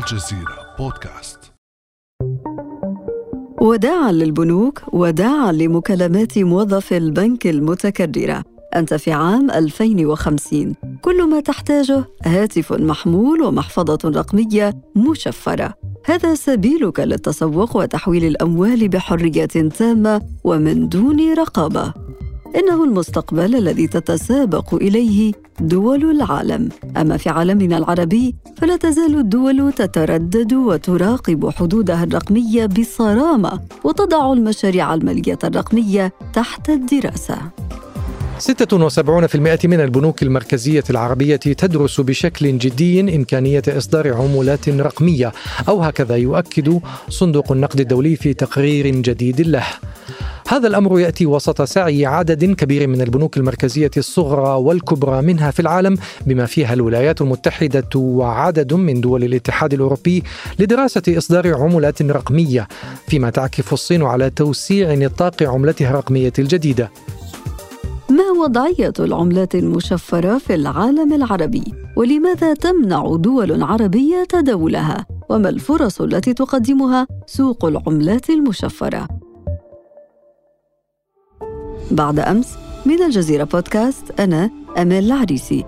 الجزيرة بودكاست. وداعا للبنوك وداعا لمكالمات موظف البنك المتكررة. أنت في عام 2050 كل ما تحتاجه هاتف محمول ومحفظة رقمية مشفرة. هذا سبيلك للتسوق وتحويل الأموال بحرية تامة ومن دون رقابة. إنه المستقبل الذي تتسابق إليه دول العالم. أما في عالمنا العربي فلا تزال الدول تتردد وتراقب حدودها الرقمية بصرامة وتضع المشاريع المالية الرقمية تحت الدراسة. 76% من البنوك المركزية العربية تدرس بشكل جدي إمكانية إصدار عملات رقمية أو هكذا يؤكد صندوق النقد الدولي في تقرير جديد له. هذا الأمر يأتي وسط سعي عدد كبير من البنوك المركزية الصغرى والكبرى منها في العالم بما فيها الولايات المتحدة وعدد من دول الاتحاد الأوروبي لدراسة إصدار عملات رقمية فيما تعكف الصين على توسيع نطاق عملتها الرقمية الجديدة. ما وضعيه العملات المشفرة في العالم العربي؟ ولماذا تمنع دول عربية تداولها وما الفرص التي تقدمها سوق العملات المشفرة؟ بعد أمس من الجزيرة بودكاست أنا أمال العريسي.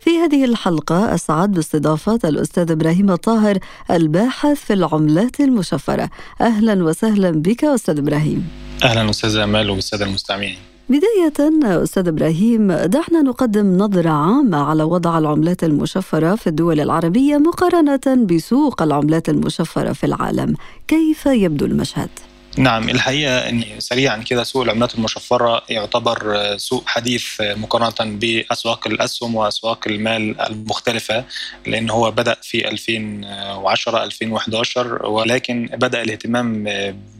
في هذه الحلقة أسعد باستضافة الأستاذ إبراهيم الطاهر الباحث في العملات المشفرة. أهلا وسهلا بك أستاذ إبراهيم. أهلا أستاذ أمال والسادة المستمعين. بداية أستاذ إبراهيم دعنا نقدم نظرة عامة على وضع العملات المشفرة في الدول العربية مقارنة بسوق العملات المشفرة في العالم كيف يبدو المشهد؟ نعم الحقيقة إن سريعا كده سوق العملات المشفرة يعتبر سوق حديث مقارنة بأسواق الأسهم وأسواق المال المختلفة لأن هو بدأ في 2010 2011 ولكن بدأ الاهتمام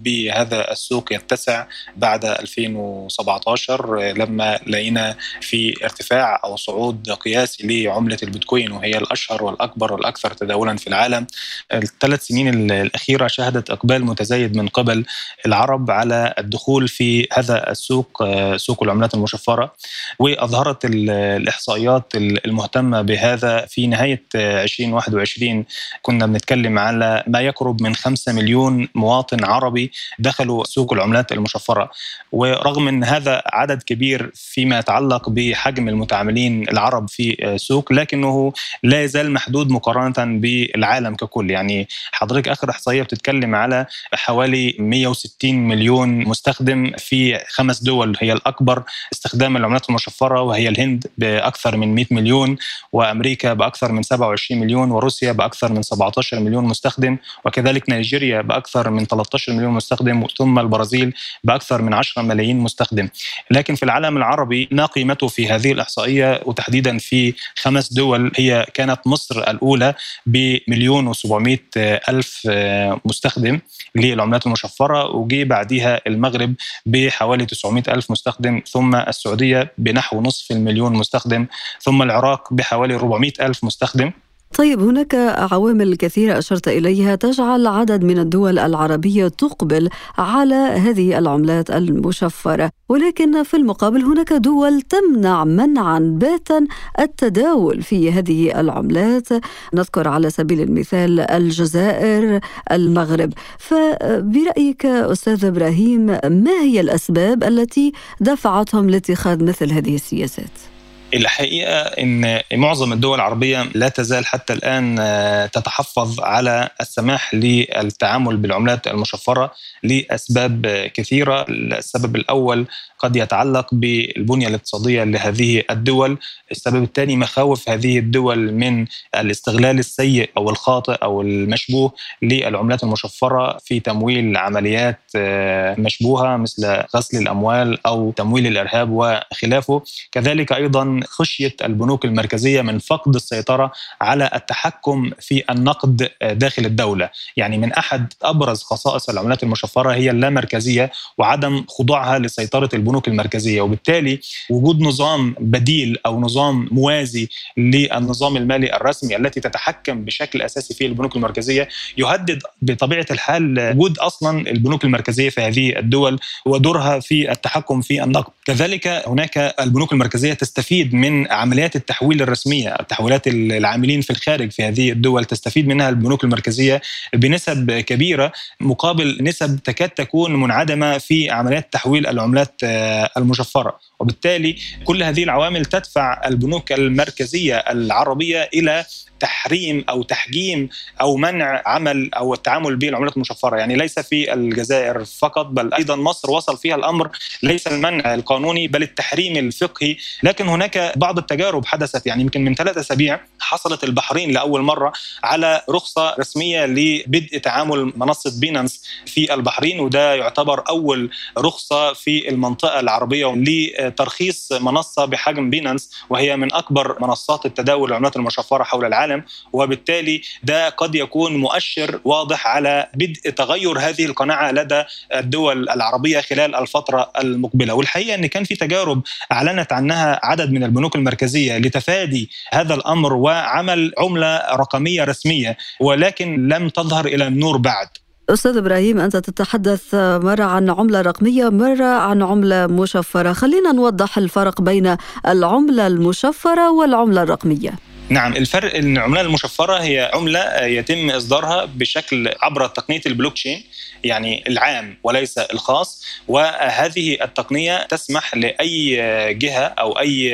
بهذا السوق يتسع بعد 2017 لما لقينا في ارتفاع أو صعود قياسي لعملة البيتكوين وهي الأشهر والأكبر والأكثر تداولا في العالم. الثلاث سنين الأخيرة شهدت إقبال متزايد من قبل العرب على الدخول في هذا السوق سوق العملات المشفرة وأظهرت الإحصائيات المهتمة بهذا. في نهاية 2021 كنا بنتكلم على ما يقرب من 5 مليون مواطن عربي دخلوا سوق العملات المشفرة. ورغم إن هذا عدد كبير فيما يتعلق بحجم المتعاملين العرب في السوق لكنه لا يزال محدود مقارنة بالعالم ككل. يعني حضرتك آخر إحصائية بتتكلم على حوالي 160 مليون مستخدم في خمس دول. هي الأكبر استخدام العملات المشفرة وهي الهند بأكثر من 100 مليون وأمريكا بأكثر من 27 مليون وروسيا بأكثر من 17 مليون مستخدم وكذلك نيجيريا بأكثر من 13 مليون مستخدم ثم البرازيل بأكثر من 10 ملايين مستخدم. لكن في العالم العربي ما قيمته في هذه الإحصائية؟ وتحديدا في خمس دول هي كانت مصر الأولى بمليون و700 ألف مستخدم للعملات المشفرة وجي بعديها المغرب بحوالي 900 ألف مستخدم ثم السعودية بنحو نصف المليون مستخدم ثم العراق بحوالي 400 ألف مستخدم. طيب هناك عوامل كثيرة أشرت إليها تجعل عدد من الدول العربية تقبل على هذه العملات المشفرة. ولكن في المقابل هناك دول تمنع منعا باتا التداول في هذه العملات. نذكر على سبيل المثال الجزائر المغرب. فبرأيك أستاذ إبراهيم ما هي الأسباب التي دفعتهم لاتخاذ مثل هذه السياسات؟ الحقيقة إن معظم الدول العربية لا تزال حتى الآن تتحفظ على السماح للتعامل بالعملات المشفرة لأسباب كثيرة، السبب الأول قد يتعلق بالبنية الاقتصادية لهذه الدول، السبب الثاني مخاوف هذه الدول من الاستغلال السيء أو الخاطئ أو المشبوه للعملات المشفرة في تمويل عمليات مشبوهة مثل غسل الأموال أو تمويل الإرهاب وخلافه، كذلك أيضا من خشية البنوك المركزية من فقد السيطرة على التحكم في النقد داخل الدولة، يعني من أحد أبرز خصائص العملات المشفرة هي اللامركزية وعدم خضوعها لسيطرة البنوك المركزية، وبالتالي وجود نظام بديل أو نظام موازي للنظام المالي الرسمي التي تتحكم بشكل أساسي في البنوك المركزية يهدد بطبيعة الحال وجود أصلا البنوك المركزية في هذه الدول ودورها في التحكم في النقد، كذلك هناك البنوك المركزية تستفيد من عمليات التحويل الرسمية، تحويلات العاملين في الخارج في هذه الدول تستفيد منها البنوك المركزية بنسب كبيرة مقابل نسب تكاد تكون منعدمة في عمليات تحويل العملات المشفره، وبالتالي كل هذه العوامل تدفع البنوك المركزية العربية إلى تحريم أو تحجيم أو منع عمل أو التعامل بالعملات المشفره يعني ليس في الجزائر فقط بل أيضا مصر وصل فيها الأمر. ليس المنع القانوني بل التحريم الفقهي. لكن هناك بعض التجارب حدثت. يعني يمكن من ثلاثة أسابيع حصلت البحرين لأول مرة على رخصة رسمية لبدء تعامل منصة بينانس في البحرين. وده يعتبر أول رخصة في المنطقة العربية لترخيص منصة بحجم بينانس وهي من أكبر منصات التداول العملات المشفرة حول العالم وبالتالي ده قد يكون مؤشر واضح على بدء تغير هذه القناعة لدى الدول العربية خلال الفترة المقبلة. والحقيقة إن كان في تجارب أعلنت عنها عدد من البنوك المركزية لتفادي هذا الأمر وعمل عملة رقمية رسمية ولكن لم تظهر إلى النور بعد. أستاذ إبراهيم أنت تتحدث مرة عن عملة رقمية مرة عن عملة مشفرة. خلينا نوضح الفرق بين العملة المشفرة والعملة الرقمية. نعم الفرق إن العملة المشفرة هي عملة يتم إصدارها بشكل عبر تقنية البلوك تشين يعني العام وليس الخاص وهذه التقنية تسمح لأي جهة أو أي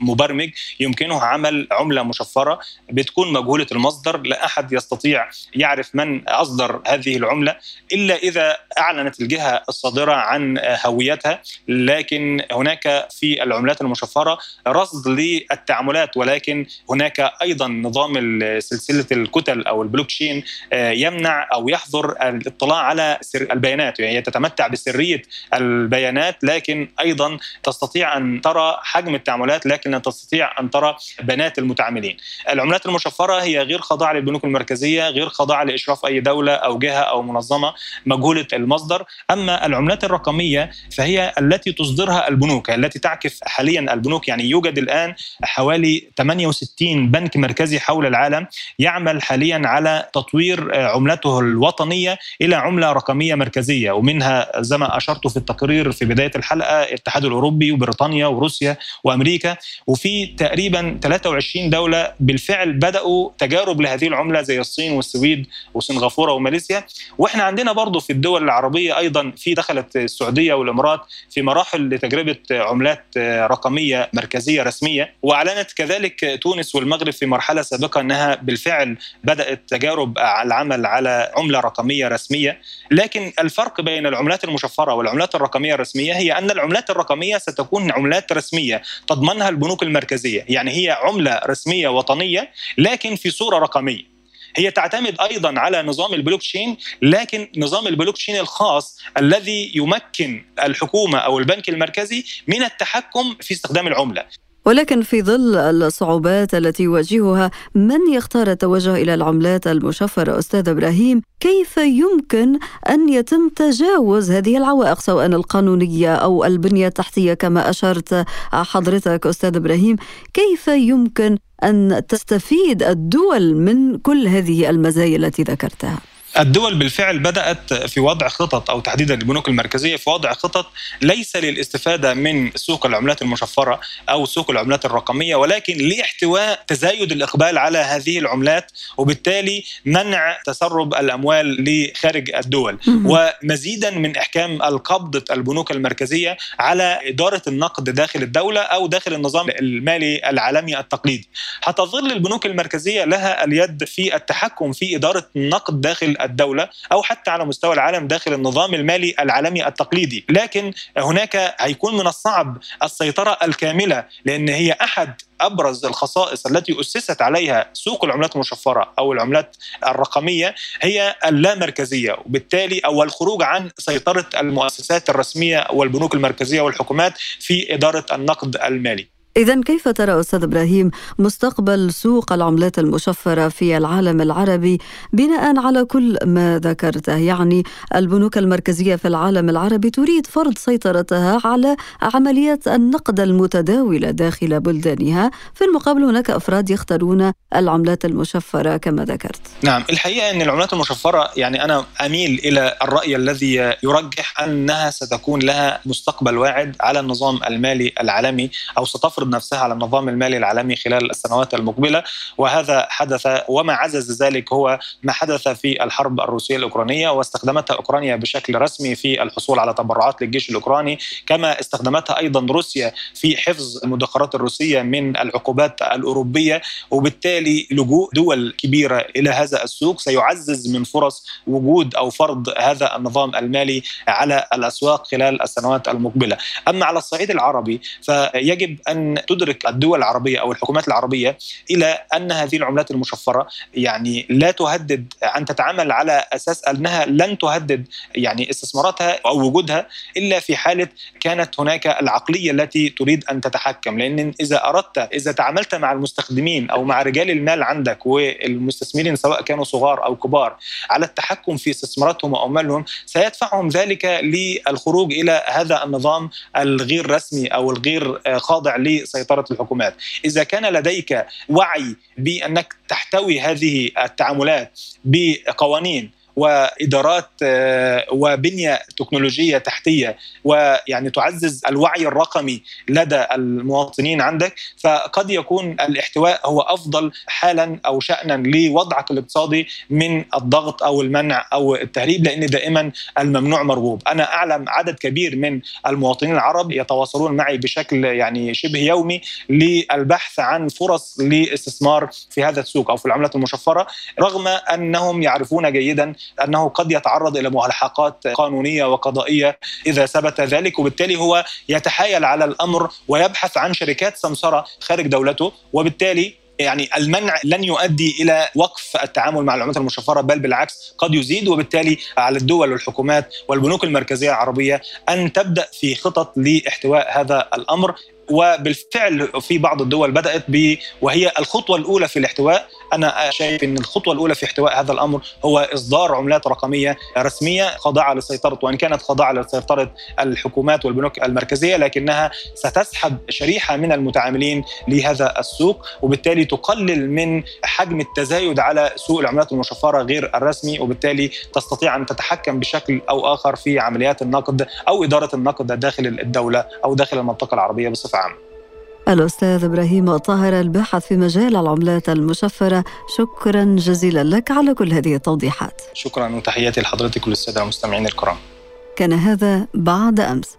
مبرمج يمكنه عمل عملة مشفرة بتكون مجهولة المصدر لا أحد يستطيع يعرف من أصدر هذه العملة إلا إذا أعلنت الجهة الصادرة عن هويتها لكن هناك في العملات المشفرة رصد للتعاملات ولكن هناك أيضا نظام سلسلة الكتل أو البلوك تشين يمنع أو يحظر الاطلاع على سر البيانات. يعني هي تتمتع بسرية البيانات لكن أيضا تستطيع أن ترى حجم التعاملات لكن لا تستطيع أن ترى بيانات المتعاملين. العملات المشفرة هي غير خاضعة للبنوك المركزية، غير خاضعة لإشراف أي دولة أو جهة أو منظمة مجهولة المصدر، أما العملات الرقمية فهي التي تصدرها البنوك التي تعكف حاليا البنوك. يعني يوجد الآن حوالي 68 بنك مركزي حول العالم يعمل حاليا على تطوير عملته الوطنية إلى عملة رقمية مركزية ومنها زي ما أشرت في التقرير في بداية الحلقة الاتحاد الأوروبي وبريطانيا وروسيا وأمريكا وفي تقريبا 23 دولة بالفعل بدأوا تجارب لهذه العملة زي الصين والسويد وسنغافورة وماليزيا. وإحنا عندنا برضه في الدول العربية أيضا في دخلت السعودية والإمارات في مراحل لتجربة عملات رقمية مركزية رسمية وأعلنت كذلك تونس والمغرب في مرحلة سابقة إنها بالفعل بدأت تجارب العمل على عملة رقمية رسمية. لكن الفرق بين العملات المشفرة والعملات الرقمية الرسمية هي أن العملات الرقمية ستكون عملات رسمية تضمنها البنوك المركزية. يعني هي عملة رسمية وطنية لكن في صورة رقمية. هي تعتمد أيضا على نظام البلوك تشين لكن نظام البلوك تشين الخاص الذي يمكن الحكومة أو البنك المركزي من التحكم في استخدام العملة. ولكن في ظل الصعوبات التي يواجهها من يختار التوجه إلى العملات المشفرة؟ أستاذ إبراهيم كيف يمكن أن يتم تجاوز هذه العوائق سواء القانونية أو البنية التحتية كما أشرت حضرتك أستاذ إبراهيم؟ كيف يمكن أن تستفيد الدول من كل هذه المزايا التي ذكرتها؟ الدول بالفعل بدأت في وضع خطط أو تحديدا البنوك المركزية في وضع خطط ليس للاستفادة من سوق العملات المشفرة أو سوق العملات الرقمية ولكن لاحتواء تزايد الإقبال على هذه العملات وبالتالي منع تسرب الأموال لخارج الدول. ومزيدا من إحكام القبضه البنوك المركزية على إدارة النقد داخل الدولة أو داخل النظام المالي العالمي التقليدي. هتظل البنوك المركزية لها اليد في التحكم في إدارة النقد داخل الدولة أو حتى على مستوى العالم داخل النظام المالي العالمي التقليدي لكن هناك هيكون من الصعب السيطرة الكاملة لأن هي أحد أبرز الخصائص التي أسست عليها سوق العملات المشفرة أو العملات الرقمية هي اللامركزية وبالتالي أو الخروج عن سيطرة المؤسسات الرسمية والبنوك المركزية والحكومات في إدارة النقد المالي. إذا كيف ترى أستاذ إبراهيم مستقبل سوق العملات المشفرة في العالم العربي بناء على كل ما ذكرته؟ يعني البنوك المركزية في العالم العربي تريد فرض سيطرتها على عمليات النقد المتداولة داخل بلدانها. في المقابل هناك أفراد يختارون العملات المشفرة كما ذكرت. نعم الحقيقة أن العملات المشفرة يعني أنا أميل إلى الرأي الذي يرجح أنها ستكون لها مستقبل واعد على النظام المالي العالمي أو ستفرض نفسها على النظام المالي العالمي خلال السنوات المقبلة وهذا حدث وما عزز ذلك هو ما حدث في الحرب الروسية الأوكرانية واستخدمتها أوكرانيا بشكل رسمي في الحصول على تبرعات للجيش الأوكراني كما استخدمتها أيضا روسيا في حفظ المدخرات الروسية من العقوبات الأوروبية وبالتالي لجوء دول كبيرة إلى هذا السوق. سيعزز من فرص وجود أو فرض هذا النظام المالي على الأسواق خلال السنوات المقبلة. أما على الصعيد العربي فيجب تدرك الدول العربية أو الحكومات العربية إلى أن هذه العملات المشفرة يعني لا تهدد أن تتعامل على أساس أنها لن تهدد يعني استثماراتها أو وجودها إلا في حالة كانت هناك العقلية التي تريد أن تتحكم. لأن إذا أردت إذا تعاملت مع المستخدمين أو مع رجال المال عندك والمستثمرين سواء كانوا صغار أو كبار على التحكم في استثماراتهم وأموالهم سيدفعهم ذلك للخروج إلى هذا النظام الغير رسمي أو الغير خاضع لسيطرة الحكومات. إذا كان لديك وعي بأنك تحتوي هذه التعاملات بقوانين وإدارات آه، وبنية تكنولوجية تحتية ويعني تعزز الوعي الرقمي لدى المواطنين عندك. فقد يكون الاحتواء هو أفضل حالا أو شانا لوضعك الاقتصادي من الضغط أو المنع أو التهريب لأن دائما الممنوع مرغوب. أنا أعلم عدد كبير من المواطنين العرب يتواصلون معي بشكل يعني شبه يومي للبحث عن فرص لاستثمار في هذا السوق أو في العملات المشفرة رغم أنهم يعرفون جيدا أنه قد يتعرض إلى ملاحقات قانونية وقضائية إذا ثبت ذلك وبالتالي هو يتحايل على الأمر ويبحث عن شركات سمسرة خارج دولته وبالتالي يعني المنع لن يؤدي إلى وقف التعامل مع العملات المشفرة بل بالعكس قد يزيد وبالتالي على الدول والحكومات والبنوك المركزية العربية أن تبدأ في خطط لاحتواء هذا الأمر. وبالفعل في بعض الدول بدأت ب وهي الخطوة الأولى في الاحتواء أنا شايف إن الخطوة الأولى في احتواء هذا الأمر هو إصدار عملات رقمية رسمية خاضعة لسيطرة وإن كانت خاضعة لسيطرة الحكومات والبنوك المركزية لكنها ستسحب شريحة من المتعاملين لهذا السوق وبالتالي تقلل من حجم التزايد على سوق العملات المشفرة غير الرسمي وبالتالي تستطيع أن تتحكم بشكل أو آخر في عمليات النقد أو إدارة النقد داخل الدولة أو داخل المنطقة العربية بصفة عامة. الأستاذ إبراهيم طاهر الباحث في مجال العملات المشفرة. شكرا جزيلا لك على كل هذه التوضيحات. شكرا وتحياتي لحضرتك وللسادة المستمعين الكرام. كان هذا بعد أمس.